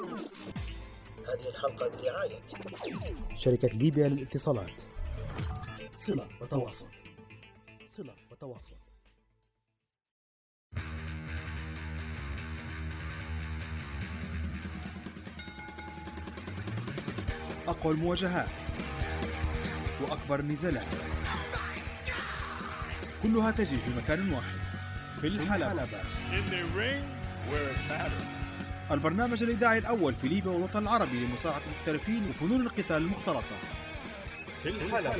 هذه الحلقة برعاية شركة ليبيا للاتصالات. صلة وتواصل. صلة وتواصل. أقوى المواجهات وأكبر النزالات كلها تجري في مكان واحد في الحلبة. In the ring where it matters. البرنامج الإذاعي الأول في ليبيا والوطن العربي لمساعدة المحترفين وفنون القتال المختلطة. في الحلبة.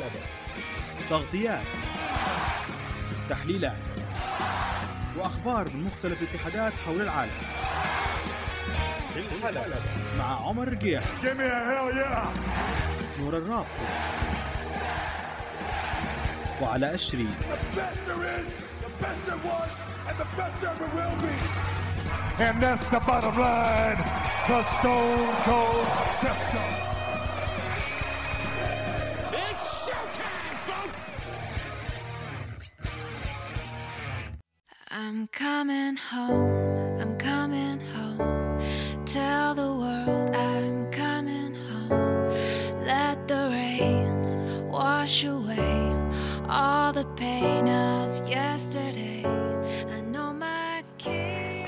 تغطيات تحليلات وأخبار من مختلف الاتحادات حول العالم. في الحلبة. مع عمر رقيح! نور الرابط. وعلى أشري The best there is, the best there was, and the best there will be. And that's the bottom line. The Stone Cold says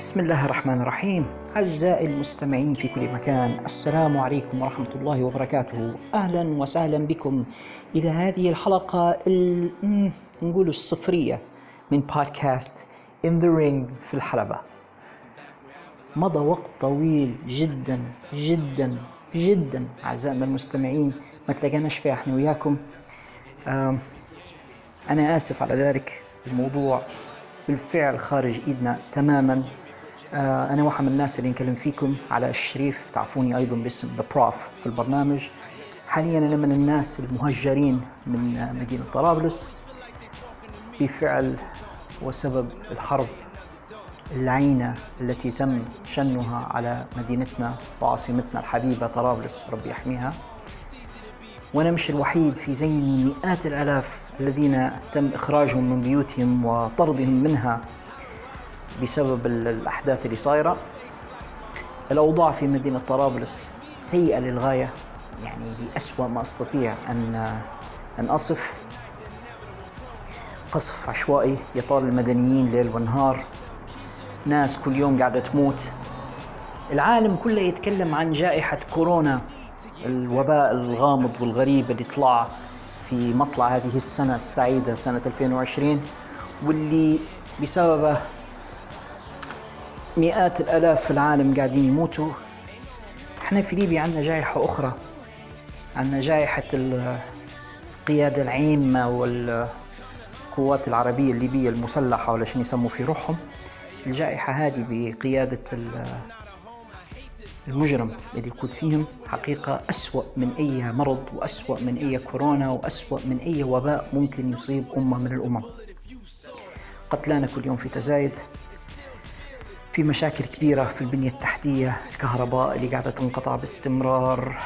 بسم الله الرحمن الرحيم. أعزائي المستمعين في كل مكان السلام عليكم ورحمة الله وبركاته. أهلا وسهلا بكم. إلى هذه الحلقة ال... نقول الصفرية من بودكاست In the Ring في الحلبة. مضى وقت طويل جدا جدا جدا. أعزائنا المستمعين ما تلاقيناش فيه إحنا وياكم. أنا آسف على ذلك. الموضوع بالفعل خارج إيدنا تماما. أنا واحد من الناس اللي نكلم فيكم على الشريف تعرفوني أيضا باسم ذا بروف في البرنامج. حاليا أنا من الناس المهجرين من آه، مدينة طرابلس بفعل وسبب الحرب اللعينة التي تم شنها على مدينتنا وعاصمتنا الحبيبة طرابلس ربي يحميها. وأنا مش الوحيد في زي من مئات الآلاف الذين تم إخراجهم من بيوتهم وطردهم منها. بسبب ال- الأحداث اللي صايرة. الأوضاع في مدينة طرابلس سيئة للغاية يعني بأسوأ ما أستطيع أن أن أصف. قصف عشوائي يطال المدنيين ليل ونهار. ناس كل يوم قاعدة تموت. العالم كله يتكلم عن جائحة كورونا. الوباء الغامض والغريب اللي طلع في مطلع هذه السنة السعيدة سنة 2020 واللي بسببه مئات الآلاف في العالم قاعدين يموتوا. إحنا في ليبيا عندنا جائحة أخرى. عندنا جائحة ال- القيادة العامة والقوات العربية الليبية المسلحة ولا شنو يسموا في روحهم. الجائحة هذه بقيادة ال- المجرم اللي يقود فيهم حقيقة أسوأ من أي مرض وأسوأ من أي كورونا وأسوأ من أي وباء ممكن يصيب أمة من الأمم. قتلانا كل يوم في تزايد. في مشاكل كبيرة في البنية التحتية الكهرباء اللي قاعدة تنقطع باستمرار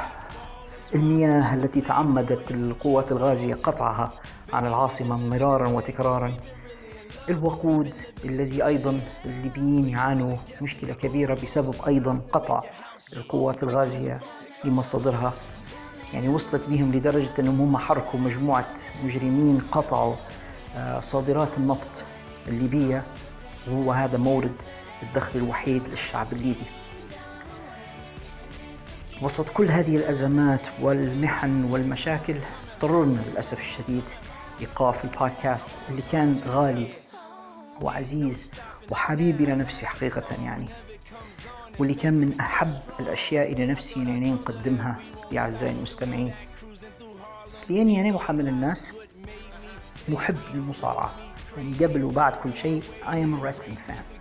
المياه التي تعمدت القوات الغازية قطعها عن العاصمة مرارا وتكرارا. الوقود الذي أيضا الليبيين يعانوا مشكلة كبيرة بسبب أيضا قطع القوات الغازية لمصادرها. يعني وصلت بهم لدرجة أنهم هم حركوا مجموعة مجرمين قطعوا آه، صادرات النفط الليبية. وهو هذا مورد الدخل الوحيد للشعب الليبي. وسط كل هذه الأزمات والمحن والمشاكل اضطررنا للأسف الشديد إيقاف البودكاست اللي كان غالي وعزيز وحبيبي لنفسي حقيقة يعني واللي كان من أحب الأشياء إلى نفسي أنني نقدمها لأعزائي المستمعين. لأني أنا من الناس محب للمصارعة. يعني قبل وبعد كل شيء I am a wrestling fan.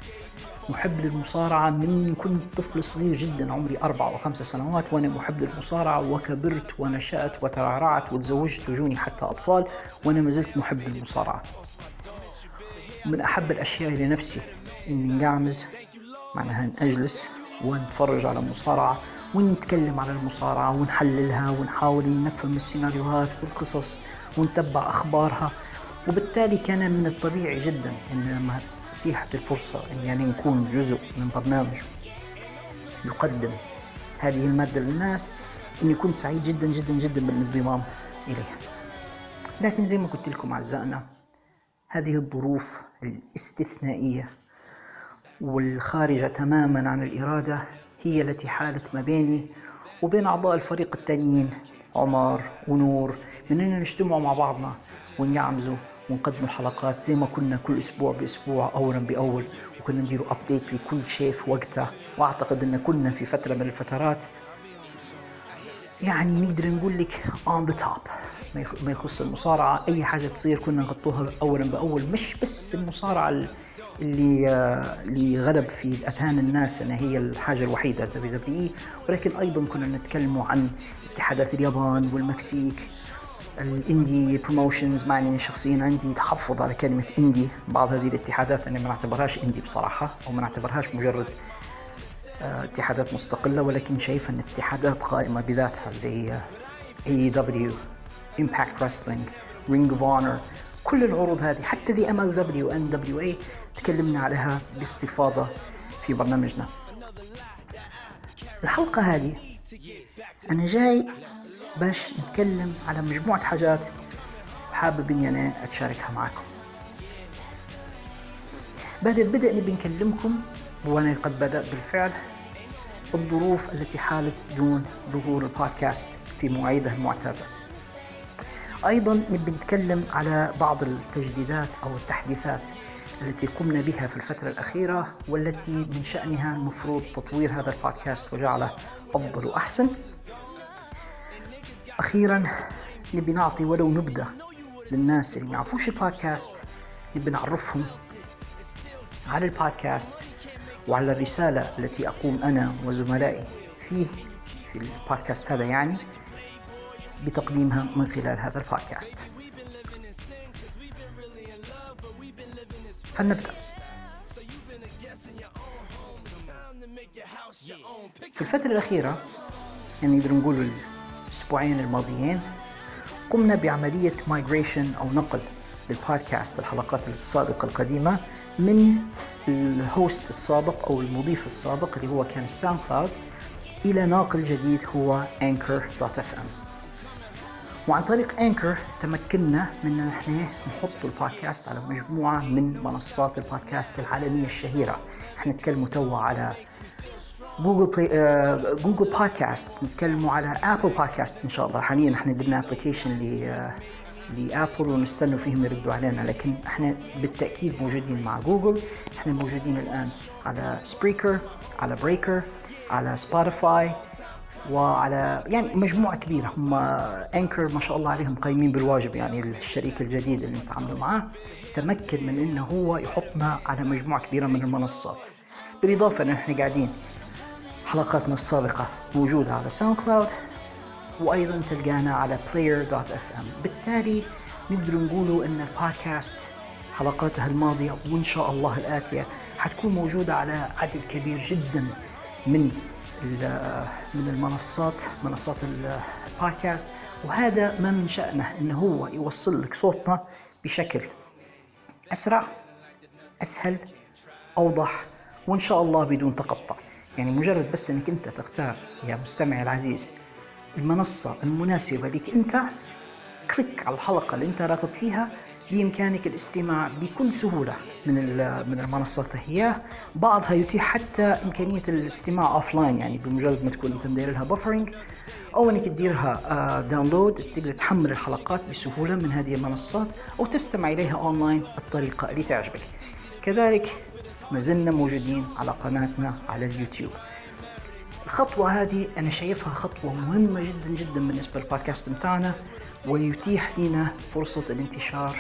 محب للمصارعة من كنت طفل صغير جدا عمري أربع أو خمس سنوات وأنا محب للمصارعة وكبرت ونشأت وترعرعت وتزوجت وجوني حتى أطفال وأنا ما زلت محب للمصارعة. من أحب الأشياء لنفسي إني نقعمز معناها نجلس ونتفرج على المصارعة ونتكلم على المصارعة ونحللها ونحاول نفهم السيناريوهات والقصص ونتبع أخبارها. وبالتالي كان من الطبيعي جدا أن لما أتيحت الفرصة أن يعني نكون جزء من برنامج يقدم هذه المادة للناس إني كنت سعيد جدا جدا جدا بالانضمام إليها. لكن زي ما قلت لكم أعزائنا هذه الظروف الاستثنائية والخارجة تماما عن الإرادة هي التي حالت ما بيني وبين أعضاء الفريق التانيين عمر ونور من أننا نجتمع مع بعضنا ونعمزوا ونقدم الحلقات زي ما كنا كل أسبوع بأسبوع أولا بأول وكنا نديروا أبديت لكل شيء في وقته وأعتقد أن كنا في فترة من الفترات يعني نقدر نقول لك on the top ما يخص المصارعة. أي حاجة تصير كنا نغطوها اولا بأول. مش بس المصارعة اللي اللي غلب في أذهان الناس إنها هي الحاجة الوحيدة WWE ولكن أيضا كنا نتكلم عن اتحادات اليابان والمكسيك. ال indie promotions مع اني شخصيا عندي تحفظ على كلمة indie. بعض هذه الاتحادات أنا ما نعتبرهاش indie بصراحة أو ما نعتبرهاش مجرد آه، اتحادات مستقلة ولكن شايفة أن اتحادات قائمة بذاتها زي AEW Impact Wrestling Ring of Honor كل العروض هذه حتى دي ام ال دبليو ان دبليو اي تكلمنا عليها باستفاضة في برنامجنا. الحلقة هذه أنا جاي باش نتكلم على مجموعة حاجات وحابب إني أنا أتشاركها معكم بعد البدء نبي نكلمكم وأنا قد بدأت بالفعل الظروف التي حالت دون ظهور البودكاست في مواعيده المعتادة. أيضا نبي نتكلم على بعض التجديدات أو التحديثات التي قمنا بها في الفترة الأخيرة والتي من شأنها المفروض تطوير هذا البودكاست وجعله أفضل وأحسن. أخيرا نبي نعطي ولو نبذة للناس اللي ما يعرفوش البودكاست نبي نعرفهم على البودكاست وعلى الرسالة التي أقوم أنا وزملائي فيه في البودكاست هذا يعني بتقديمها من خلال هذا البودكاست. فلنبدأ. في الفترة الأخيرة يعني نقدر نقول الأسبوعين الماضيين قمنا بعملية migration أو نقل للبودكاست الحلقات السابقة القديمة من ال host السابق أو المضيف السابق اللي هو كان ال SoundCloud إلى ناقل جديد هو anchor.fm وعن طريق Anchor تمكنا من إن إحنا نحط البودكاست على مجموعة من منصات البودكاست العالمية الشهيرة. إحنا نتكلم توا على Google Play Google Podcast نتكلموا على Apple Podcast إن شاء الله. حاليا إحنا درنا application ل Apple ونستنوا فيهم يردوا علينا. لكن إحنا بالتأكيد موجودين مع جوجل إحنا موجودين الآن على Spreaker على Breaker على Spotify وعلى يعني مجموعة كبيرة. هم Anchor ما شاء الله عليهم قايمين بالواجب يعني الشريك الجديد اللي نتعاملوا معاه. تمكن من إنه هو يحطنا على مجموعة كبيرة من المنصات. بالإضافة أن إحنا قاعدين حلقاتنا السابقة موجودة على SoundCloud وأيضا تلقانا على player.fm بالتالي نقدر نقولوا إن البودكاست حلقاتها الماضية وإن شاء الله الآتية حتكون موجودة على عدد كبير جدا من من المنصات منصات البودكاست وهذا ما من شأنه انه هو يوصل لك صوتنا بشكل أسرع أسهل أوضح وإن شاء الله بدون تقطع. يعني مجرد بس إنك أنت تختار يا مستمعي العزيز المنصة المناسبة لك أنت click على الحلقة اللي أنت راغب فيها بإمكانك الاستماع بكل سهولة من من المنصات هي. بعضها يتيح حتى إمكانية الاستماع offline يعني بمجرد ما تكون أنت مدير لها buffering أو إنك تديرها download آه، تقدر تحمل الحلقات بسهولة من هذه المنصات أو تستمع إليها أونلاين بالطريقة اللي تعجبك. كذلك ما زلنا موجودين على قناتنا على اليوتيوب. الخطوة هذه أنا شايفها خطوة مهمة جدا جدا بالنسبة للبودكاست بتاعنا ويتيح لنا فرصة الانتشار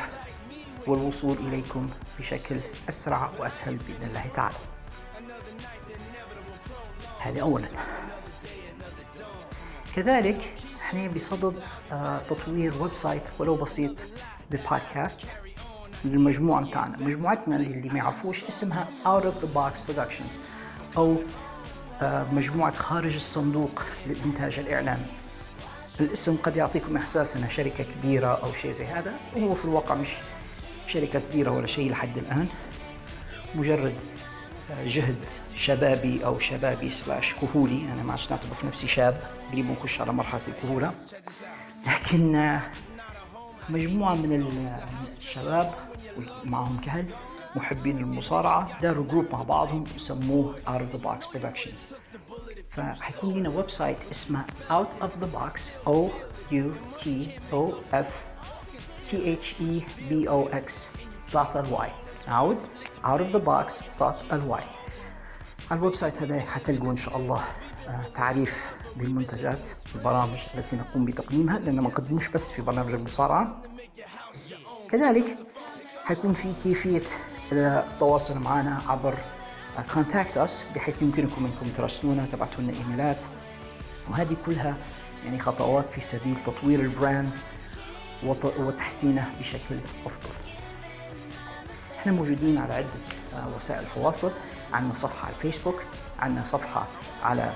والوصول إليكم بشكل أسرع وأسهل بإذن الله تعالى. هذه أولا. كذلك إحنا بصدد آه، تطوير website ولو بسيط للبودكاست للمجموعة بتاعنا مجموعتنا اللي ما يعرفوش اسمها Out of the Box Productions أو آه، مجموعة خارج الصندوق للإنتاج الإعلامي الاسم قد يعطيكم إحساس أنها شركة كبيرة أو شيء زي هذا. وهو في الواقع مش شركة كبيرة ولا شيء لحد الآن. مجرد جهد شبابي أو شبابي slash كهولي. أنا ما عادش نعتبر في نفسي شاب قريب نخش على مرحلة الكهولة. لكن مجموعة من الشباب معهم كهل محبين المصارعة داروا group مع بعضهم وسموه Out of the Box Productions. فحيكون لنا website اسمه Out of the Box O U T O F T H E B O X dot L Y. عود Out of the Box dot L Y. على ال website هذا حتلقوا إن شاء الله آه، تعريف بالمنتجات البرامج التي نقوم بتقديمها لأن ما نقدموش بس في برنامج المصارعة. كذلك حيكون في كيفية التواصل معنا عبر contact us بحيث يمكنكم أنكم تراسلونا تبعتوا لنا إيميلات وهذه كلها يعني خطوات في سبيل تطوير ال brand وتحسينه بشكل أفضل. إحنا موجودين على عدة آه، وسائل التواصل عندنا صفحة على الفيسبوك عندنا صفحة على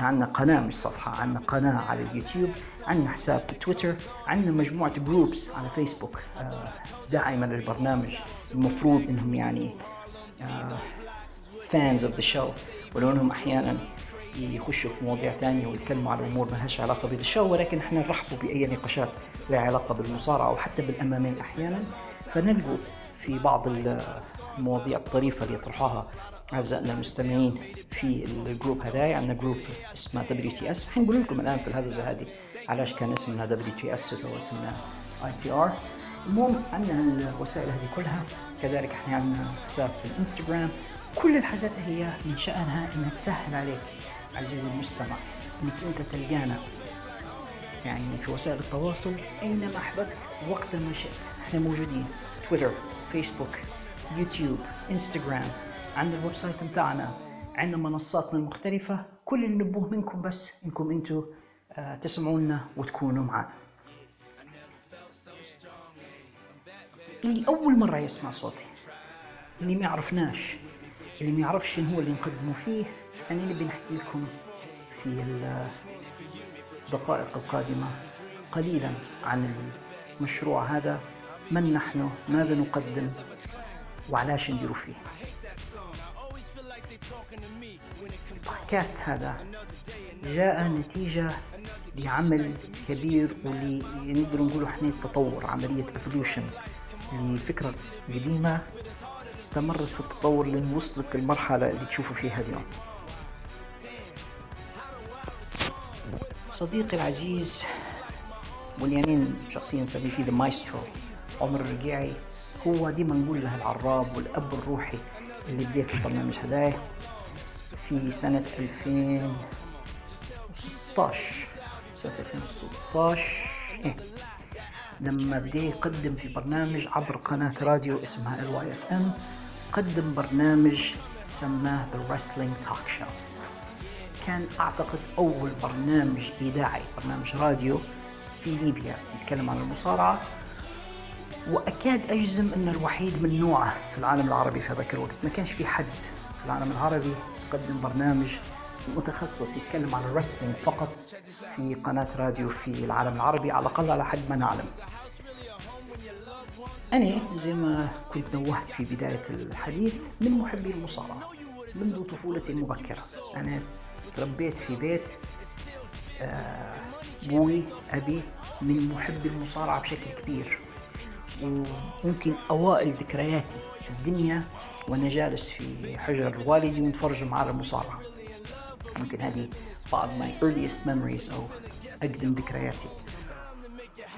عندنا قناة مش صفحة عندنا قناة على اليوتيوب عندنا حساب في تويتر عندنا مجموعة groups على فيسبوك آه، داعمة للبرنامج المفروض إنهم يعني fans of the show ولو إنهم أحيانا يخشوا في مواضيع تانية ويتكلموا على أمور ما لهاش علاقة بال show ولكن إحنا نرحبوا بأي نقاشات لها علاقة بالمصارعة أو حتى بالأمامين أحيانا فنلقوا في بعض المواضيع الطريفة اللي يطرحوها أعزائنا المستمعين في ال group هذا عندنا group اسمه WTS حنقول لكم الآن في الهدزه هذه علاش كان اسمنا WTS وتو اسمنا ATR المهم عندنا الوسائل هذه كلها كذلك إحنا عندنا حساب في الإنستغرام. كل الحاجات هي من شأنها انها تسهل عليك عزيزي المستمع إنك أنت تلقانا يعني في وسائل التواصل أينما أحببت وقت ما شئت. إحنا موجودين تويتر فيسبوك يوتيوب انستغرام عندنا ال website بتاعنا. عندنا منصاتنا المختلفة. كل اللي نبوه منكم بس إنكم أنتم آه تسمعونا وتكونوا معنا. اللي أول مرة يسمع صوتي اللي ما يعرفناش اللي ما يعرفش هو اللي نقدمه فيه أنا نبي نحكي لكم في الدقائق القادمة قليلا عن المشروع هذا من نحن ماذا نقدم وعلاش نديروا فيه. البودكاست هذا جاء نتيجة لعمل كبير واللي نقدر نقول إحنا تطور عملية evolution لفكرة قديمة استمرت في التطور لين وصلت للمرحلة اللي تشوفوا فيها اليوم. صديقي العزيز واللي شخصيا نسميه فيه المايسترو عمر الرقيعي هو ديما نقول له العراب والأب الروحي. اللي بدي البرنامج هذا في سنة 2016 سنة 2016 إيه. لما بدي يقدم في برنامج عبر قناة راديو اسمها ال YFM قدم برنامج سماه The Wrestling Talk Show كان أعتقد أول برنامج إذاعي برنامج راديو في ليبيا. يتكلم عن المصارعة. وأكاد أجزم انه الوحيد من نوعه في العالم العربي في هذاك الوقت. ما كانش في حد في العالم العربي يقدم برنامج متخصص يتكلم عن الرسلينج فقط في قناة راديو في العالم العربي على الأقل على حد ما نعلم. أنا زي ما كنت نوهت في بداية الحديث من محبي المصارعة منذ طفولتي المبكرة. أنا تربيت في بيت آه، بوي أبي من محبي المصارعة بشكل كبير. وممكن أوائل ذكرياتي في الدنيا وأنا جالس في حجر والدي ونتفرج على المصارعة. ممكن هذه بعض my earliest memories أو أقدم ذكرياتي.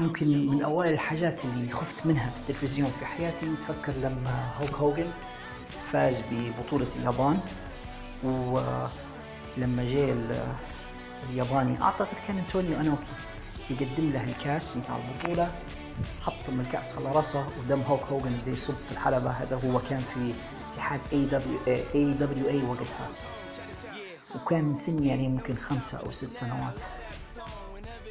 ممكن من أوائل الحاجات اللي خفت منها في التلفزيون في حياتي نتفكر لما هوك هوجن فاز ببطولة اليابان. ولما جاء الياباني أعتقد كان أنتونيو أنوكي يقدم له الكاس مع البطولة. حط من الكأس على راسه قدام هوك هوجن اللي يصب في الحلبة. هذا هو كان في اتحاد اي دبليو اي دبليو اي وقتها. وكان سني يعني ممكن خمسة أو ست سنوات.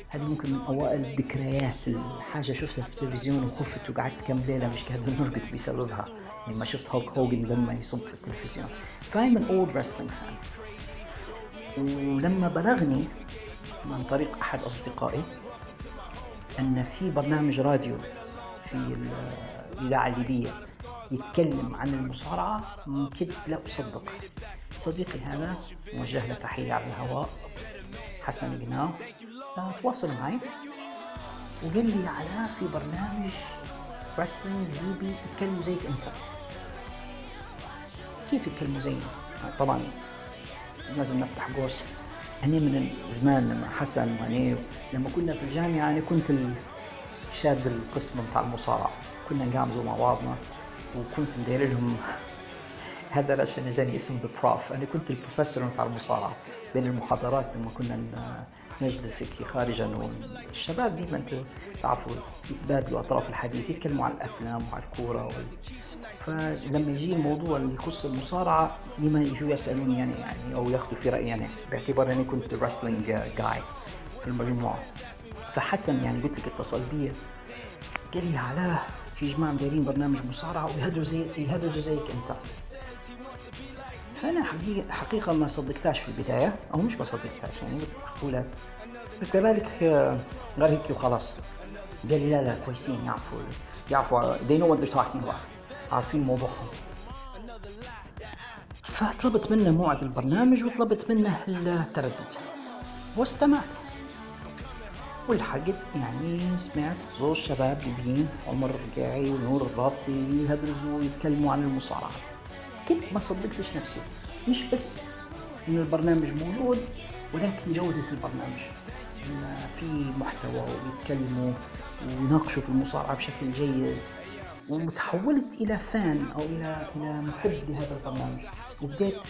هذه ممكن من أوائل الذكريات. الحاجة شفتها في التلفزيون وخفت وقعدت كم ليلة مش قادر نرقد بسببها. لما شفت هولك هوجن لما يصب في التلفزيون. فايم من اولد رسلينج فان ولما بلغني عن طريق أحد أصدقائي أن في برنامج راديو في الإذاعة الليبية يتكلم عن المصارعة كنت لا أصدق. صديقي هذا موجه له تحية على الهواء. حسن بناو تواصل معي. وقال لي علاء في برنامج رسلينج ليبي يتكلموا زيك أنت. كيف يتكلموا زينا؟ طبعا لازم نفتح قوس. أنا من زمان لما حسن وأنا لما كنا في الجامعة أنا كنت شاد القسم بتاع المصارعة كنا نقامزوا مع بعضنا وكنت مدير لهم هذا عشان جاني اسم ذا بروف أنا كنت البروفيسور بتاع المصارعة بين المحاضرات لما كنا نجلس خارجا والشباب ديما أنتم تعرفوا يتبادلوا أطراف الحديث يتكلموا عن الأفلام وعن الكورة. فلما يجي الموضوع اللي يخص المصارعة ديما يجوا يسالوني يعني يعني أو ياخذوا في رايي يعني باعتبار أني كنت رسلينج جاي في المجموعة. فحسن يعني قلت لك اتصل بي قال لي علاء في جماعة مدايرين برنامج مصارعة ويهدروا زي يهدروا زيك أنت. فأنا حقيقه حقيقة ما صدقتهاش في البداية أو مش ما صدقتهاش يعني اقولها قلت بالك غير هيك وخلاص. قال لي لا لا كويسين يعرفوا يعرفوا they know what they're talking about. عارفين موضوعهم فطلبت منه موعد البرنامج وطلبت منه التردد. واستمعت. والحقت يعني سمعت زوج شباب ليبيين عمر رقاعي ونور الضابطي يهدرزوا ويتكلموا عن المصارعة. كنت ما صدقتش نفسي. مش بس إن البرنامج موجود ولكن جودة البرنامج. في محتوى ويتكلموا ويناقشوا في المصارعة بشكل جيد. وتحولت إلى fan أو إلى إلى محب لهذا البرنامج. وبديت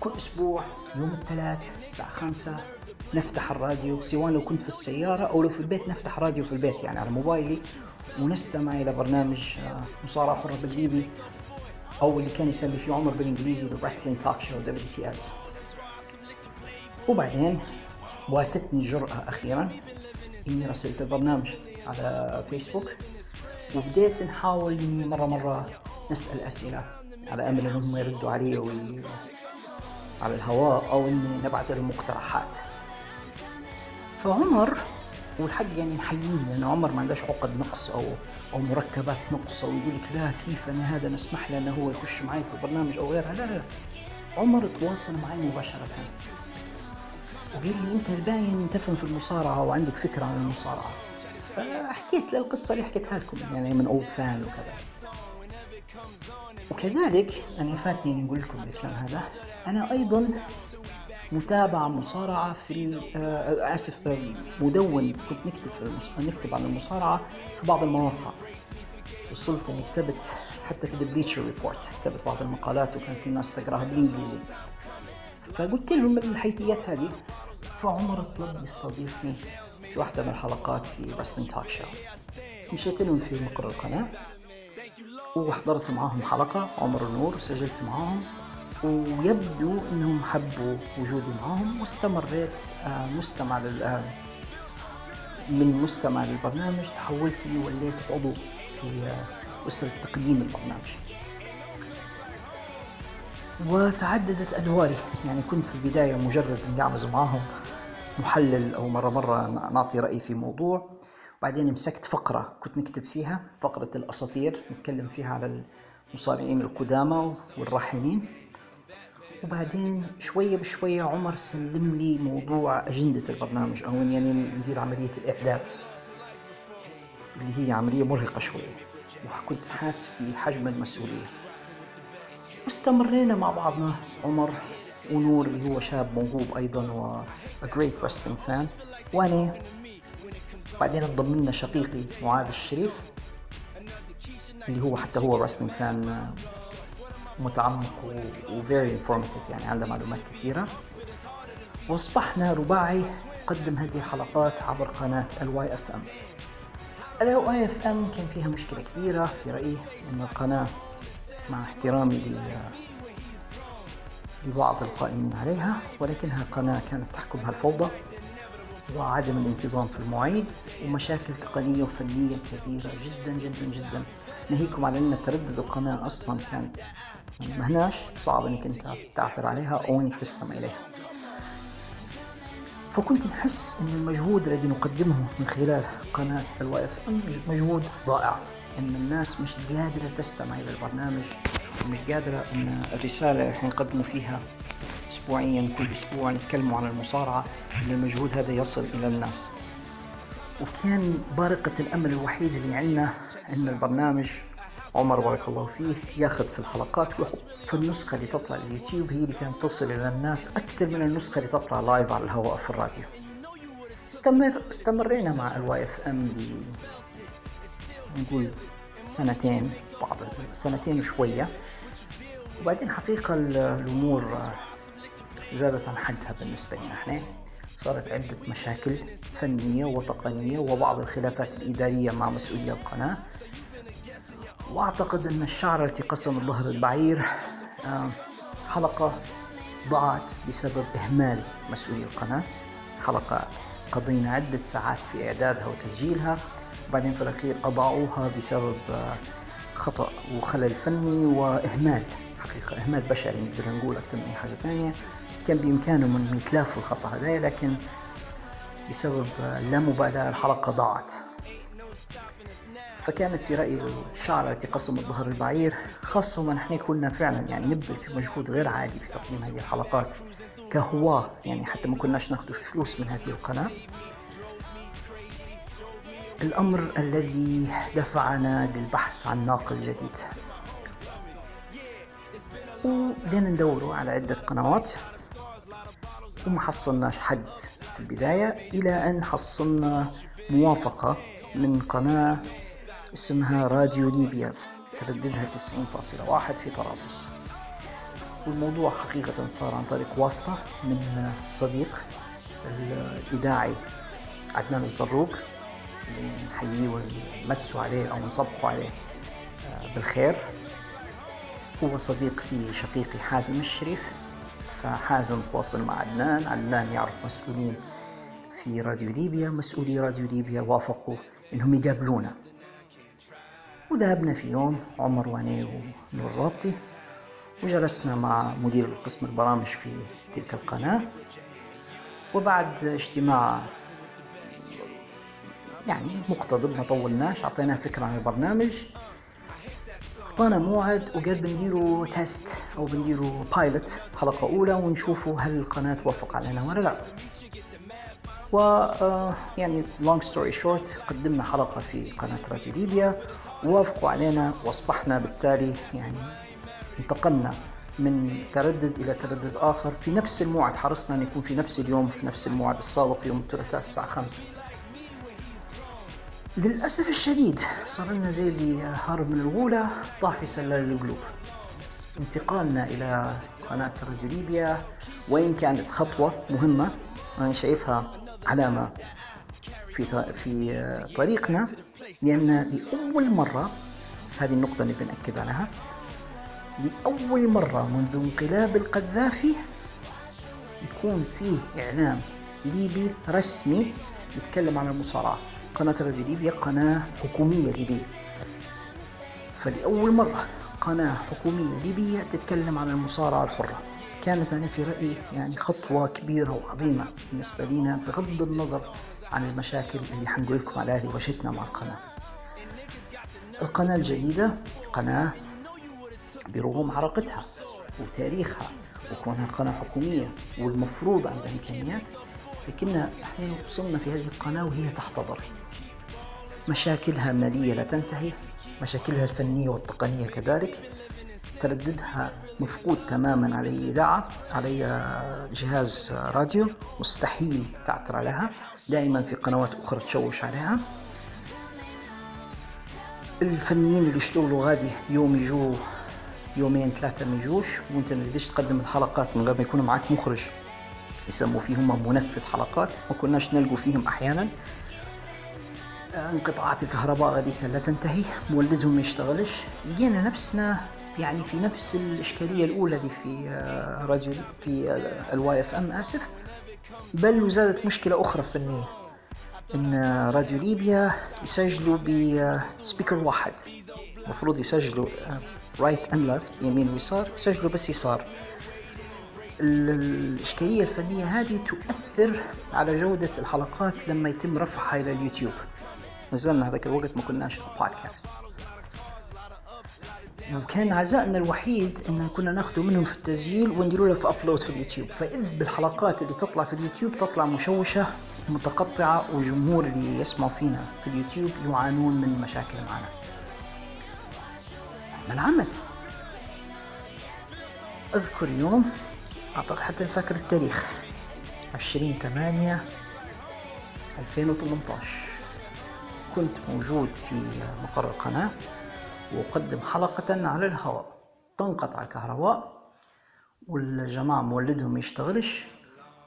كل أسبوع يوم الثلاث الساعة خمسة نفتح الراديو سواء لو كنت في السيارة أو لو في البيت نفتح راديو في البيت يعني على موبايلي ونستمع إلى برنامج آه، مصارعة حرة بالليبي أو اللي كان يسمي فيه عمر بالإنجليزي The Wrestling Talk Show WTS وبعدين واتتني الجرأة أخيرا إني رسلت البرنامج على فيسبوك وبديت نحاول إني مرة مرة نسأل أسئلة على أمل إنهم يردوا علي. على الهواء أو إني نبعث لهم مقترحات. فعمر والحق يعني نحييه لأن عمر ما عندهش عقد نقص أو أو مركبات نقص أو يقول لك لا كيف أنا هذا؟ نسمح له إنه هو يخش معي في البرنامج أو غيرها. لا لا. عمر تواصل معي مباشرة. وقال لي أنت الباين تفهم في المصارعة وعندك فكرة عن المصارعة. فحكيت له القصة اللي حكيتها لكم يعني من اولد فان وكذا. وكذلك أنا فاتني نقول لكم الكلام هذا. أنا أيضا متابعة مصارعة في آه آسف آه مدون. كنت نكتب في. نكتب عن المصارعة في بعض المواقع. وصلت إني كتبت حتى في Bleacher Report كتبت بعض المقالات وكانت الناس تقراها بالإنجليزي. فقلت لهم الحيثيات هذه فعمر طلب يستضيفني. في واحدة من الحلقات في Wrestling Talk Show مشيت لهم في مقر القناة وحضرت معاهم حلقة عمر النور وسجلت معاهم ويبدو إنهم حبوا وجودي معهم واستمريت آه، مستمع لل من مستمع للبرنامج تحولت لي وليت عضو في آه، أسرة تقديم البرنامج. وتعددت أدواري. يعني كنت في البداية مجرد مقعمز معاهم. محلل أو مرة مرة نعطي رأيي في موضوع. بعدين مسكت فقرة كنت نكتب فيها فقرة الأساطير نتكلم فيها على المصارعين القدامى والراحلين. وبعدين شوية بشوية عمر سلم لي موضوع أجندة البرنامج أو يعني ندير عملية الإعداد اللي هي عملية مرهقة شوية. وكنت حاس بحجم المسؤولية. واستمرينا مع بعضنا عمر. ونور اللي هو شاب موهوب أيضا و great wrestling fan. وأنا بعدين انضم لنا شقيقي معاذ الشريف اللي هو حتى هو wrestling fan متعمق و very informative يعني عنده معلومات كثيرة. وأصبحنا رباعي يقدم هذه الحلقات عبر قناة ال YFM. ال YFM كان فيها مشكلة كبيرة في رأيي إن القناة مع احترامي لبعض القائمين عليها ولكنها قناة كانت تحكمها الفوضى وعدم الانتظام في المواعيد ومشاكل تقنية وفنية كبيرة جدا جدا جدا. ناهيكم على أن تردد القناة أصلا كان ما هناش صعب أنك أنت تعثر عليها أو أنك تستمع إليها. فكنت نحس أن المجهود الذي نقدمه من خلال قناة الواي إف مجهود رائع أن الناس مش قادرة تستمع إلى البرنامج. ومش قادرة إن الرسالة اللي إحنا نقدمه فيها اسبوعيا كل أسبوع نتكلموا عن المصارعة ان المجهود هذا يصل إلى الناس. وكان بارقة الأمل الوحيد اللي عندنا أن البرنامج عمر بارك الله فيه ياخذ في الحلقات ويحط في النسخة اللي تطلع اليوتيوب هي اللي كانت توصل إلى الناس أكثر من النسخة اللي تطلع live على الهواء في الراديو. استمر استمرينا مع ال YFM نقول سنتين بعض سنتين وشوية. وبعدين حقيقة الأمور زادت عن حدها بالنسبة لنا إحنا. صارت عدة مشاكل فنية وتقنية وبعض الخلافات الإدارية مع مسؤولي القناة. وأعتقد أن الشعر التي قسم الظهر البعير آه، حلقة ضاعت بسبب إهمال مسؤولي القناة. حلقة قضينا عدة ساعات في إعدادها وتسجيلها. وبعدين في الأخير أضاعوها بسبب آه، خطأ وخلل فني وإهمال حقيقة إهمال بشري نقدر نقول أكثر من أي حاجة ثانية. كان بإمكانهم أن يتلافوا الخطأ هذا لكن بسبب اللامبالاة الحلقة ضاعت. فكانت في رأيي الشعر التي قسم الظهر البعير خاصة وما نحن كنا فعلا يعني نبذل في مجهود غير عادي في تقديم هذه الحلقات كهواة يعني حتى ما كناش ناخذ فلوس من هذه القناة. الأمر الذي دفعنا للبحث عن ناقل جديد. وبدينا ندوروا على عدة قنوات وما حصلناش حد في البداية إلى أن حصلنا موافقة من قناة اسمها راديو ليبيا ترددها 90.1 في طرابلس. والموضوع حقيقة صار عن طريق واسطة من صديق الإذاعي عدنان الزروق. نحييه ونمسوا عليه أو نصبحوا عليه آه، بالخير. هو صديق لي شقيقي حازم الشريف فحازم تواصل مع عدنان عدنان يعرف مسؤولين في راديو ليبيا مسؤولي راديو ليبيا وافقوا إنهم يقابلونا وذهبنا في يوم عمر واني ونور رابطي وجلسنا مع مدير قسم البرامج في تلك القناة. وبعد اجتماع يعني مقتضب ما طولناش اعطيناه فكرة عن البرنامج. أعطانا موعد وقال بنديروا test أو بنديروا pilot حلقة أولى ونشوفوا هل القناة توافق علينا ولا لا. و آه، يعني long story short قدمنا حلقة في قناة راديو ليبيا ووافقوا علينا وأصبحنا بالتالي يعني انتقلنا من تردد إلى تردد آخر. في نفس الموعد حرصنا إن يكون في نفس اليوم في نفس الموعد السابق يوم الثلاثاء الساعة 5 للأسف الشديد صار لنا زي اللي هرب من الغولة طاح في سلال القلوب. انتقالنا إلى قناة راديو ليبيا وإن كانت خطوة مهمة أنا شايفها علامة في في طريقنا لأن لأول مرة هذه النقطة اللي بنأكد عليها لأول مرة منذ انقلاب القذافي يكون فيه إعلام ليبي رسمي يتكلم عن المصارعة. قناة راديو ليبيا قناة حكومية ليبية. فلأول مرة قناة حكومية ليبية تتكلم عن المصارعة الحرة. كانت أنا في رأيي يعني خطوة كبيرة وعظيمة بالنسبة لنا بغض النظر عن المشاكل اللي حنقول لكم عليها اللي وجدتنا مع القناة. القناة الجديدة قناة برغم عراقتها وتاريخها وكونها قناة حكومية والمفروض عندها إمكانيات لكننا أحيانا وصلنا في هذه القناة وهي تحتضر مشاكلها المالية لا تنتهي مشاكلها الفنية والتقنية كذلك ترددها مفقود تماما على إذاعة على جهاز راديو مستحيل تعثر عليها دائما في قنوات أخرى تشوش عليها. الفنيين اللي يشتغلوا غادي يوم يجوا يومين ثلاثة ما يجوش وانت ما تقدرش تقدم الحلقات من غير ما يكون معك مخرج. يسموا فيهم منفذ حلقات ما كناش نلقوا فيهم أحيانا. انقطاعات الكهرباء هذيك لا تنتهي مولدهم ما يشتغلش. لقينا نفسنا يعني في نفس الإشكالية الأولى اللي في آه، راديو في آه، ال YFM آسف. بل وزادت مشكلة أخرى فنية إن راديو ليبيا يسجلوا ب speaker واحد. المفروض يسجلوا right and left يمين ويسار يسجلوا بس يسار. الإشكالية الفنية هذه تؤثر على جودة الحلقات لما يتم رفعها إلى اليوتيوب. نزلنا هذاك الوقت ما كناش بودكاست وكان عزائنا الوحيد إن كنا ناخذه منهم في التسجيل ونديروا له في upload في اليوتيوب. فإذ بالحلقات اللي تطلع في اليوتيوب تطلع مشوشة متقطعة والجمهور اللي يسمعوا فينا في اليوتيوب يعانون من مشاكل معنا. العمل أذكر يوم أعتقد حتى فاكر التاريخ. عشرين ثمانية 2018 كنت موجود في مقر القناة وأقدم حلقة على الهواء. تنقطع الكهرباء والجماعة مولدهم ما يشتغلش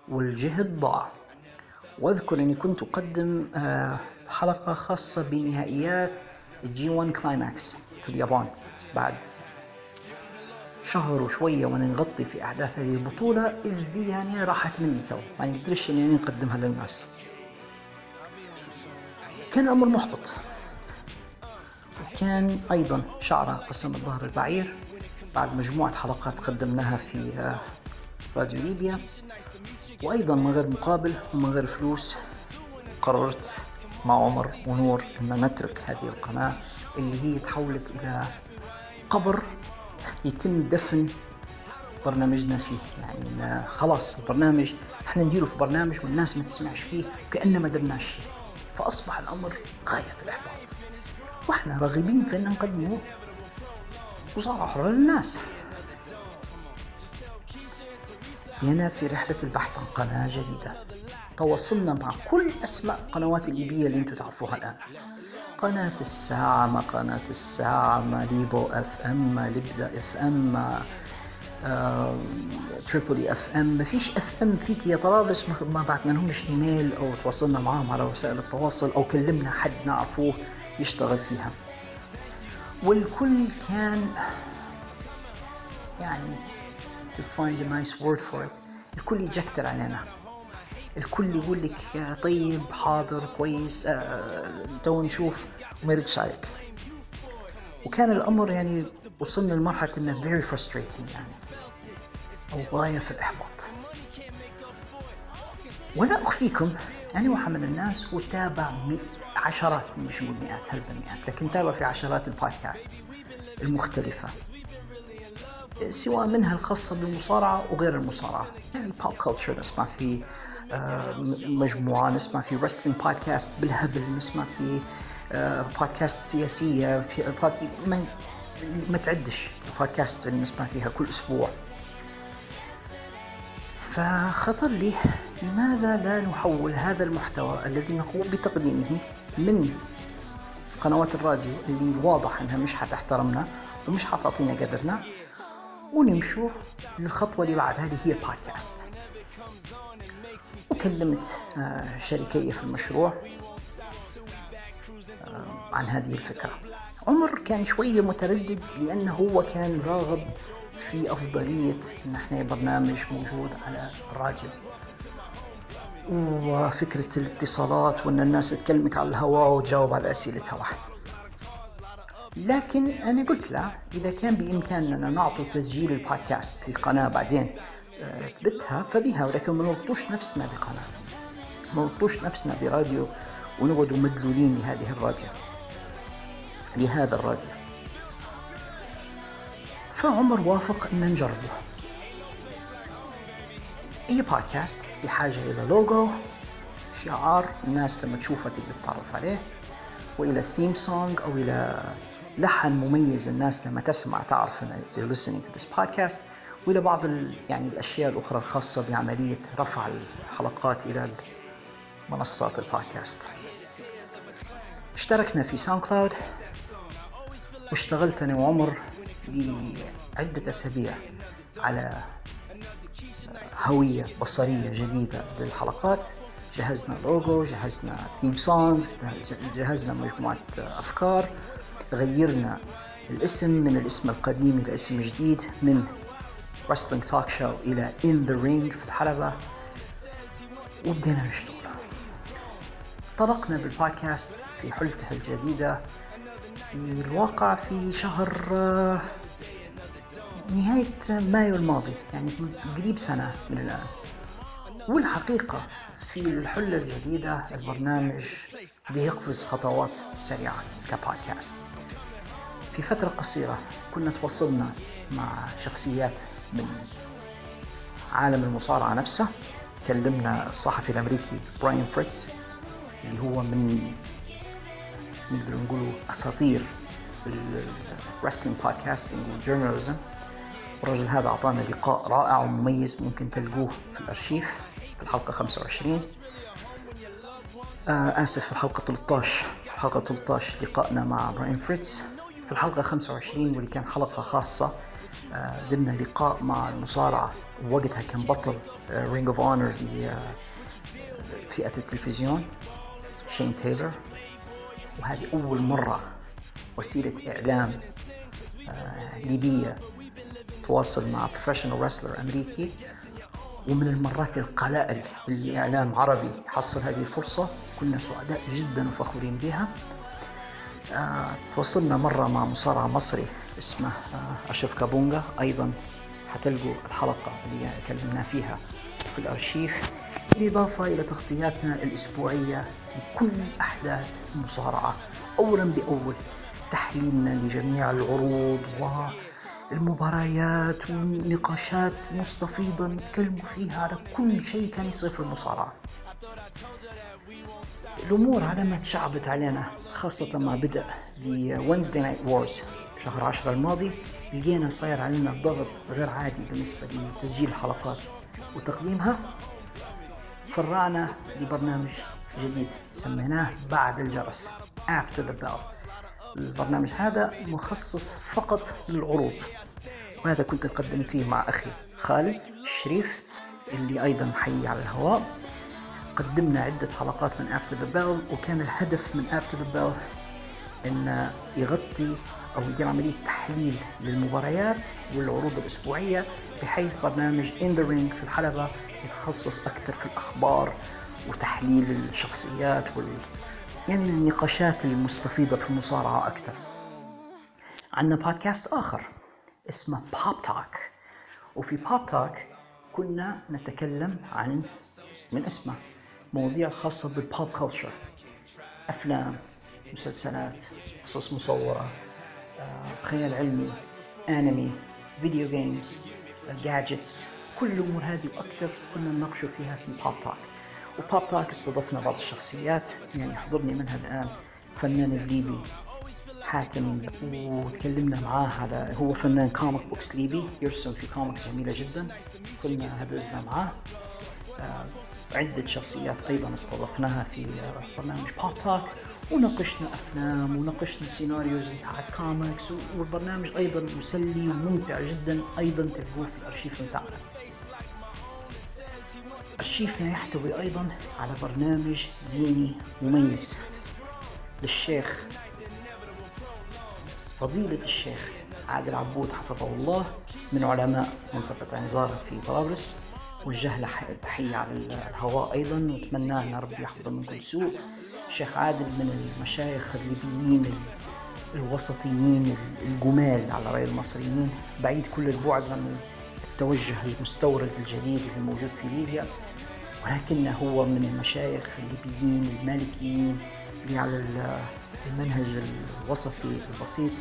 والجهد ضاع. وأذكر أني كنت أقدم آه، حلقة خاصة بنهائيات ال G1 Climax في اليابان بعد شهر وشوية وأنا نغطي في أحداث هذه البطولة اذ بي يعني راحت مني تو. ما نقدرش إني نقدمها للناس. كان الامر محبط. وكان أيضا شعره قسم الظهر البعير بعد مجموعة حلقات قدمناها في آه، راديو ليبيا. وأيضا من غير مقابل ومن غير فلوس قررت مع عمر ونور أن نترك هذه القناة اللي هي تحولت إلى قبر يتم دفن برنامجنا فيه يعني خلاص البرنامج إحنا نديره في برنامج والناس ما تسمعش فيه كأننا ما درناش شيء فأصبح الأمر غاية في الإحباط. وإحنا راغبين في أن نقدمه حرة للناس. بدينا في رحلة البحث عن قناة جديدة. تواصلنا مع كل أسماء القنوات الليبية اللي أنتم تعرفوها الآن. قناة الساعة ما قناة الساعة ما ليبو FM ما لبدا FM ما تريبولي FM. ما فيش FM فيك يا طرابلس ما- بعتنا لهمش إيميل أو تواصلنا معاهم على وسائل التواصل أو كلمنا حد نعرفوه يشتغل فيها. والكل كان يعني to find a nice word for it. الكل يجكتر علينا. الكل يقول لك طيب حاضر كويس آه، تو نشوف وما يردش عليك وكان الأمر يعني وصلنا لمرحلة إنه very frustrating يعني. أو غاية في الإحباط. ولا اخفيكم يعني واحد من الناس وتابع عشرات مش مئات هل بالمئات لكن تابع في عشرات البودكاست المختلفة. سواء منها الخاصة بالمصارعة وغير المصارعة. يعني pop culture نسمع في آه، م- مجموعة نسمع في wrestling podcast بالهبل نسمع في آه، بودكاست سياسية في بود- ما, ما تعدش البودكاست اللي نسمع فيها كل أسبوع. فخطر لي لماذا لا نحول هذا المحتوى الذي نقوم بتقديمه من قنوات الراديو اللي واضح إنها مش حتحترمنا ومش حتعطينا قدرنا ونمشوا للخطوة اللي بعدها اللي هي البودكاست وكلمت آه، شريكي في المشروع آه، عن هذه الفكرة. عمر كان شوية متردد لأنه هو كان راغب في أفضلية إن إحنا برنامج موجود على الراديو. وفكرة الاتصالات وأن الناس تكلمك على الهواء وتجاوب على أسئلتها واحد لكن أنا قلت له إذا كان بإمكاننا نعطي تسجيل البودكاست في قناة بعدين تبتها فبها ولكن ما نربطوش نفسنا بقناة. ما نربطوش نفسنا براديو ونقعدوا مدلولين لهذه الراديو لهذا الراديو. فعمر وافق أن نجربه. أي بودكاست بحاجة إلى لوجو شعار الناس لما تشوفه تقدر تتعرف عليه وإلى theme song أو إلى لحن مميز الناس لما تسمع تعرف ان you're listening to this podcast. وإلى بعض يعني الأشياء الأخرى الخاصة بعملية رفع الحلقات إلى منصات البودكاست. اشتركنا في SoundCloud واشتغلت أنا وعمر لعدة أسابيع على هوية بصرية جديدة للحلقات جهزنا لوجو جهزنا ثيم سونجز جهزنا مجموعة أفكار غيرنا الاسم من الاسم القديم إلى اسم جديد من Wrestling Talk Show إلى In the Ring في الحلبة. وبدينا نشتغل. انطلقنا بالبودكاست في حلته الجديدة. في الواقع في شهر آه، نهاية مايو الماضي يعني قريب سنة من الآن. والحقيقة في الحلة الجديدة البرنامج بيقفز خطوات سريعة كبودكاست. في فترة قصيرة كنا تواصلنا مع شخصيات من عالم المصارعة نفسه. كلمنا الصحفي الأمريكي براين فريتز اللي هو من نقدر نقول أساطير ال wrestling podcasting وال journalism الرجل هذا أعطانا لقاء رائع ومميز ممكن تلقوه في الأرشيف في الحلقة 25 آه آسف في الحلقة 13 في الحلقة 13 لقائنا مع براين فريتز. في الحلقة 25 واللي كان حلقة خاصة ضمن لقاء مع المصارع وقتها كان بطل Ring of Honor فئة التلفزيون شين تايلر وهذه أول مرة وسيلة إعلام آه ليبية تواصل مع professional wrestler أمريكي. ومن المرات القلائل اللي إعلام عربي حصل هذه الفرصة كنا سعداء جدا وفخورين بها. آه، تواصلنا مرة مع مصارع مصري اسمه آه، أشرف كابونجا. أيضا حتلقوا الحلقة اللي كلمنا فيها في الأرشيف. بالإضافة إلى تغطياتنا الأسبوعية لكل أحداث المصارعة أولا بأول تحليلنا لجميع العروض والمباريات والنقاشات مستفيضة نتكلم فيها على كل شيء كان يصير في المصارعة. الأمور على ما تشعبت علينا خاصة مع بدء Wednesday Night Wars. شهر عشرة الماضي لقينا صاير علينا ضغط غير عادي بالنسبة لتسجيل الحلقات وتقديمها. فرعنا لبرنامج جديد سميناه بعد الجرس After the Bell. البرنامج هذا مخصص فقط للعروض. وهذا كنت أقدم فيه مع أخي خالد الشريف اللي أيضا حي على الهواء؟ قدمنا عدة حلقات من After the Bell وكان الهدف من After the Bell أن يغطي أو يدير عملية تحليل للمباريات والعروض الأسبوعية بحيث برنامج In the Ring في الحلبة يتخصص أكثر في الأخبار وتحليل الشخصيات وال يعني النقاشات المستفيضة في المصارعة أكثر. عندنا بودكاست آخر اسمه Pop Talk وفي Pop Talk كنا نتكلم عن من اسمه؟ مواضيع خاصة بال pop culture أفلام مسلسلات قصص مصورة. آه، خيال علمي anime video games gadgets كل الأمور هذه وأكثر كنا نناقشوا فيها في Pop Talk و Pop Talk استضفنا بعض الشخصيات يعني حضرني منها الآن فنان الليبي حاتم وتكلمنا معاه على هو فنان comic books ليبي يرسم في كوميكس جميلة جدا. كنا هدرزنا معاه. آه، عدة شخصيات أيضا استضفناها في برنامج Pop Talk وناقشنا أفلام وناقشنا scenarios بتاعت كوميكس والبرنامج أيضا مسلي وممتع جدا أيضا تلقوه في الأرشيف بتاعنا أرشيفنا يحتوي أيضا على برنامج ديني مميز. للشيخ فضيلة الشيخ عادل عبود حفظه الله من علماء منطقة عنزارة في طرابلس. وجه له تحية على الهواء أيضا. ونتمنى أن ربي يحفظه من كل سوء. الشيخ عادل من المشايخ الليبيين الوسطيين الجمال على رأي المصريين. بعيد كل البعد عن التوجه المستورد الجديد اللي موجود في ليبيا. ولكنه هو من المشايخ الليبيين المالكيين اللي على المنهج الوسطي البسيط.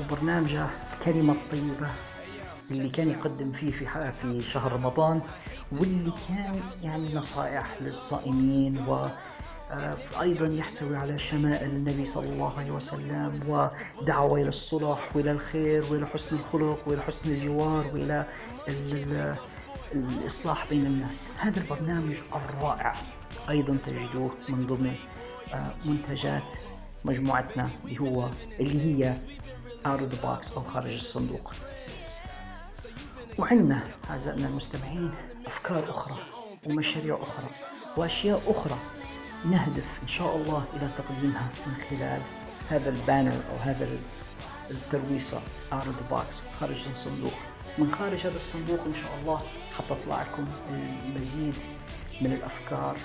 وبرنامجه الكلمة الطيبة اللي كان يقدم فيه في في شهر رمضان واللي كان يعني نصائح للصائمين و آه، أيضا يحتوي على شمائل النبي صلى الله عليه وسلم ودعوة إلى الصلح وإلى الخير وإلى حسن الخلق وإلى حسن الجوار وإلى الإصلاح بين الناس. هذا البرنامج الرائع أيضا تجدوه من ضمن آه، منتجات مجموعتنا اللي هو اللي هي out of the box أو خارج الصندوق. وعندنا أعزائنا المستمعين أفكار أخرى ومشاريع أخرى وأشياء أخرى نهدف إن شاء الله إلى تقديمها من خلال هذا البانر أو هذا الترويصة of the box خارج الصندوق. من خارج هذا الصندوق إن شاء الله حتطلع لكم المزيد من الأفكار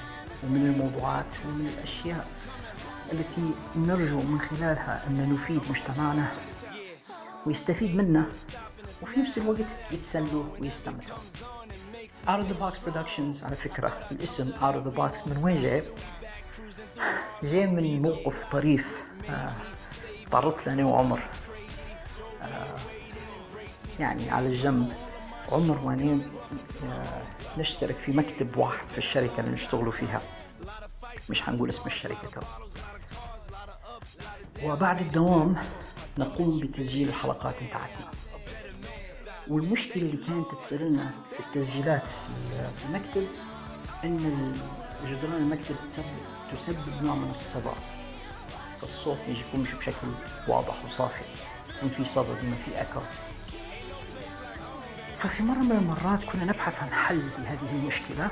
ومن الموضوعات ومن الأشياء التي نرجو من خلالها أن نفيد مجتمعنا ويستفيد منا. وفي نفس الوقت يتسلوا ويستمتعوا. Out of the Box Productions على فكرة الاسم Out of the Box من وين جاي؟ جاي من موقف طريف آه، تعرضت له أنا وعمر. آه، يعني على الجنب. عمر وأنا آه، نشترك في مكتب واحد في الشركة اللي نشتغلوا فيها. مش حنقول اسم الشركة ترى. وبعد الدوام نقوم بتسجيل الحلقات بتاعتنا. والمشكلة اللي كانت تصير لنا في التسجيلات في المكتب إن جدران المكتب تسبب تسبب نوع من الصدى فالصوت ما يجيكمش بشكل واضح وصافي. يكون في صدى ديما في اكو ففي مرة من المرات كنا نبحث عن حل لهذه المشكلة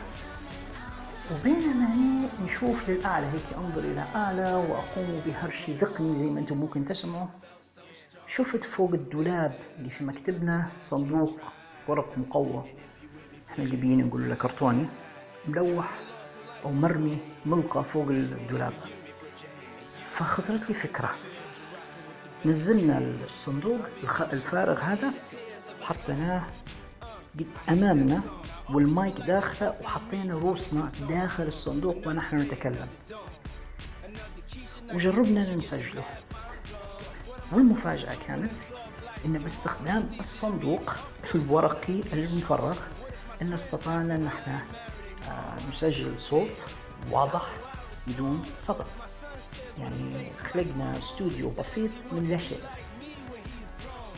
وبينما نشوف للأعلى هيك أنظر إلى أعلى وأقوم بهرش ذقني زي ما أنتم ممكن تسمعوا. شفت فوق الدولاب اللي في مكتبنا صندوق ورق مقوى. إحنا الليبيين نقول له كرتوني ملوح أو مرمي ملقى فوق الدولاب. فخطرت لي فكرة. نزلنا الصندوق الفارغ هذا وحطيناه أمامنا والمايك داخله وحطينا روسنا داخل الصندوق ونحن نتكلم. وجربنا نسجله والمفاجأة كانت إن باستخدام الصندوق الورقي المفرغ إن استطعنا إن إحنا آه، نسجل صوت واضح بدون صدى يعني خلقنا استوديو بسيط من لا شيء.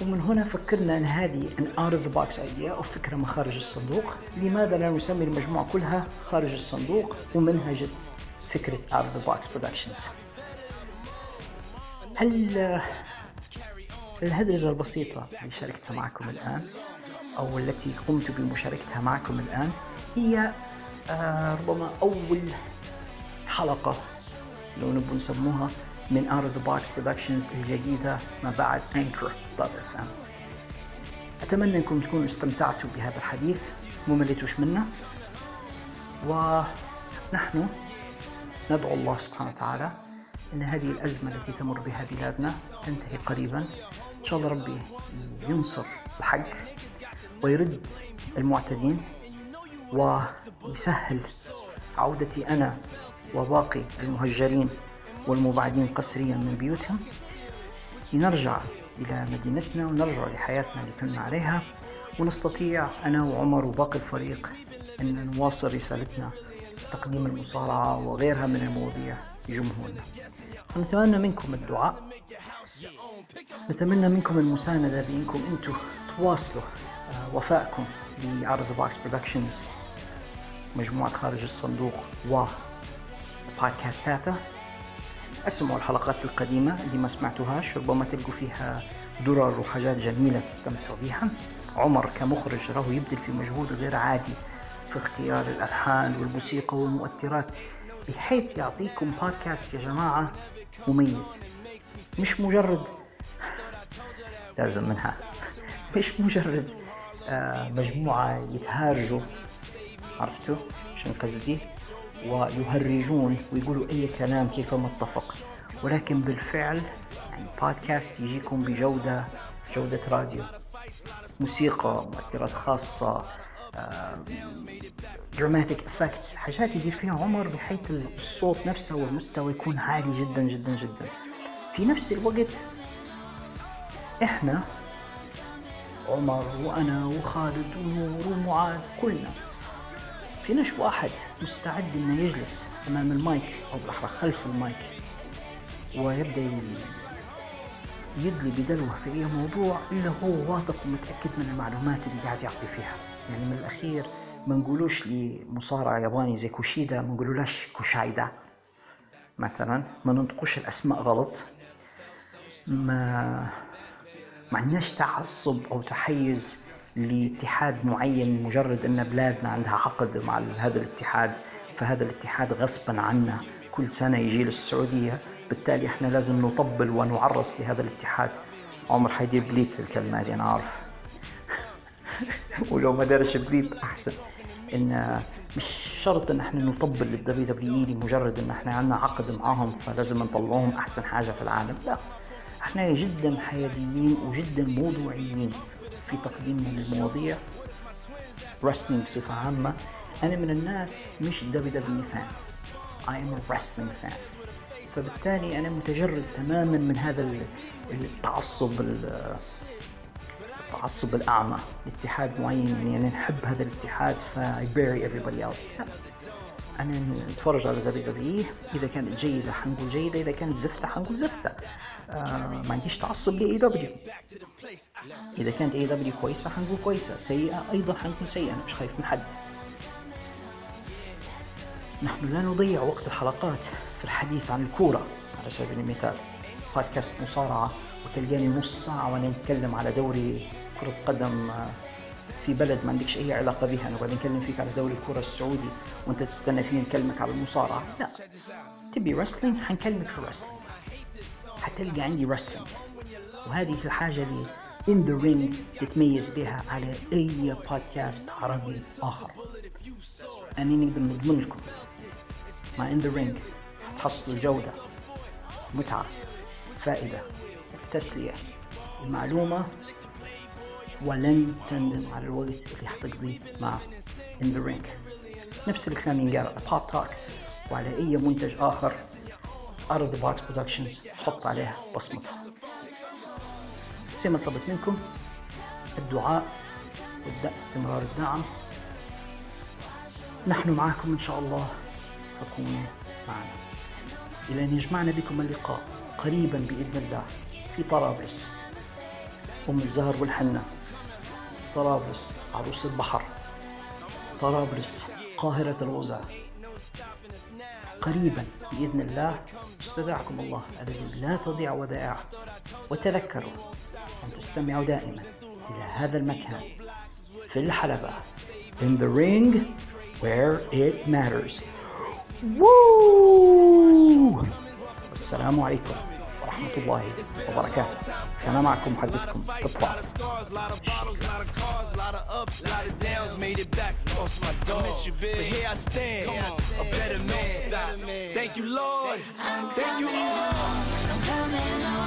ومن هنا فكرنا إن هذه an out of the box idea أو فكرة من خارج الصندوق. لماذا لا نسمي المجموعة كلها خارج الصندوق ومنها جت فكرة Out of the Box Productions هالهدرزة البسيطة اللي شاركتها معكم الآن أو التي قمت بمشاركتها معكم الآن هي آه ربما أول حلقة لو نبغى نسموها من Out of the Box Productions الجديدة ما بعد Anchor.fm أتمنى أنكم تكونوا استمتعتوا بهذا الحديث. مو مليتوش منه ونحن ندعو الله سبحانه وتعالى أن هذه الأزمة التي تمر بها بلادنا تنتهي قريبا. إن شاء الله ربي ينصر الحق ويرد المعتدين ويسهل عودتي أنا وباقي المهجرين والمبعدين قسريا من بيوتهم. لنرجع إلى مدينتنا ونرجع لحياتنا اللي كنا عليها. ونستطيع أنا وعمر وباقي الفريق أن نواصل رسالتنا تقديم المصارعة وغيرها من المواضيع لجمهورنا. نتمنى منكم الدعاء. نتمنى منكم المساندة بأنكم أنتم تواصلوا آه، وفائكم ل Out of the Box Productions مجموعة خارج الصندوق و بودكاستاته. أسمعوا الحلقات القديمة اللي ما سمعتوهاش ربما تلقوا فيها درر وحاجات جميلة تستمتعوا بها. عمر كمخرج راهو يبذل في مجهود غير عادي في اختيار الألحان والموسيقى والمؤثرات بحيث يعطيكم بودكاست يا جماعة مميز. مش مجرد. لازم منها مش مجرد آه، مجموعة يتهارجوا عرفتوا شنو قصدي؟ ويهرجون ويقولوا أي كلام كيف ما اتفق. ولكن بالفعل يعني بودكاست يجيكم بجودة جودة راديو موسيقى مؤثرات خاصة dramatic effects حاجات يدير فيها عمر بحيث الصوت نفسه والمستوى يكون عالي جدا جدا جدا. في نفس الوقت. إحنا عمر وأنا وخالد ونور ومعاذ كلنا. فيناش واحد مستعد إنه يجلس أمام المايك أو بالأحرى خلف المايك. ويبدا يدلي بدلوه في أي موضوع إلا هو واثق ومتأكد من المعلومات اللي قاعد يعطي فيها. يعني من الأخير ما نقولوش لمصارع ياباني زي كوشيدا ما نقولولاش كوشايدا. مثلا ما ننطقوش الأسماء غلط. ما ما عندناش تعصب أو تحيز لاتحاد معين مجرد أن بلادنا عندها عقد مع هذا الاتحاد فهذا الاتحاد غصبا عنا كل سنة يجي للسعودية. بالتالي إحنا لازم نطبل ونعرس لهذا الاتحاد. عمر حيدير بليت الكلمة هذه أنا عارف ولو ما دارش بليب أحسن. إن مش شرط إن إحنا نطبل لل WWE لمجرد إن إحنا عندنا عقد معاهم فلازم نطلعوهم أحسن حاجة في العالم. لا. إحنا جدا حياديين وجدا موضوعيين في تقديمنا للمواضيع. Wrestling بصفة عامة. أنا من الناس مش دبليو دبليو فان I am a wrestling fan. فبالتالي أنا متجرد تماما من هذا ال- التعصب ال- التعصب الأعمى. لاتحاد معين يعني أنا نحب هذا الاتحاد ف I bury everybody else. لا. أنا نتفرج على WWE إذا كانت جيدة حنقول جيدة إذا كانت زفتة حنقول زفتة. آه ما عنديش تعصب ل WWE إذا كانت AEW كويسة حنقول كويسة سيئة أيضا حنقول سيئة. أنا مش خايف من حد. نحن لا نضيع وقت الحلقات في الحديث عن الكورة. على سبيل المثال بودكاست مصارعة وتلقاني نص ساعة وأنا نتكلم على دوري كرة قدم آه، في بلد ما عندكش أي علاقة بها. أنا بعدين نكلم فيك على دوري الكرة السعودي وأنت تستنى فيني نكلمك على المصارعة. لا. تبي رسلينج حنكلمك في رسلينج حتلقى عندي رسلينج وهذه الحاجة اللي in the ring تتميز بها على أي بودكاست عربي آخر. أني نقدر نضمن لكم. مع in the ring حتحصلوا جودة متعة فائدة تسلية. المعلومة ولن تندم على الوقت اللي حتقضيه مع in the ring. نفس الكلام ينقال على Pop Talk وعلى أي منتج آخر. Art Box Productions حط عليها بصمتها. زي ما طلبت منكم الدعاء استمرار الدعم. نحن معكم إن شاء الله فكونوا معنا. إلى أن يجمعنا بكم اللقاء قريبا بإذن الله في طرابلس. أم الزهر والحنة. طرابلس عروس البحر. طرابلس قاهرة الغزاة قريبا بإذن الله استودعكم الله الذي لا تضيع ودائعه. وتذكروا أن تستمعوا دائما إلى هذا المكان في الحلبة. In the ring where it matters. Woo! السلام عليكم. ورحمة الله وبركاته كان معكم محدثكم Thank you, Lord. Thank you, Lord.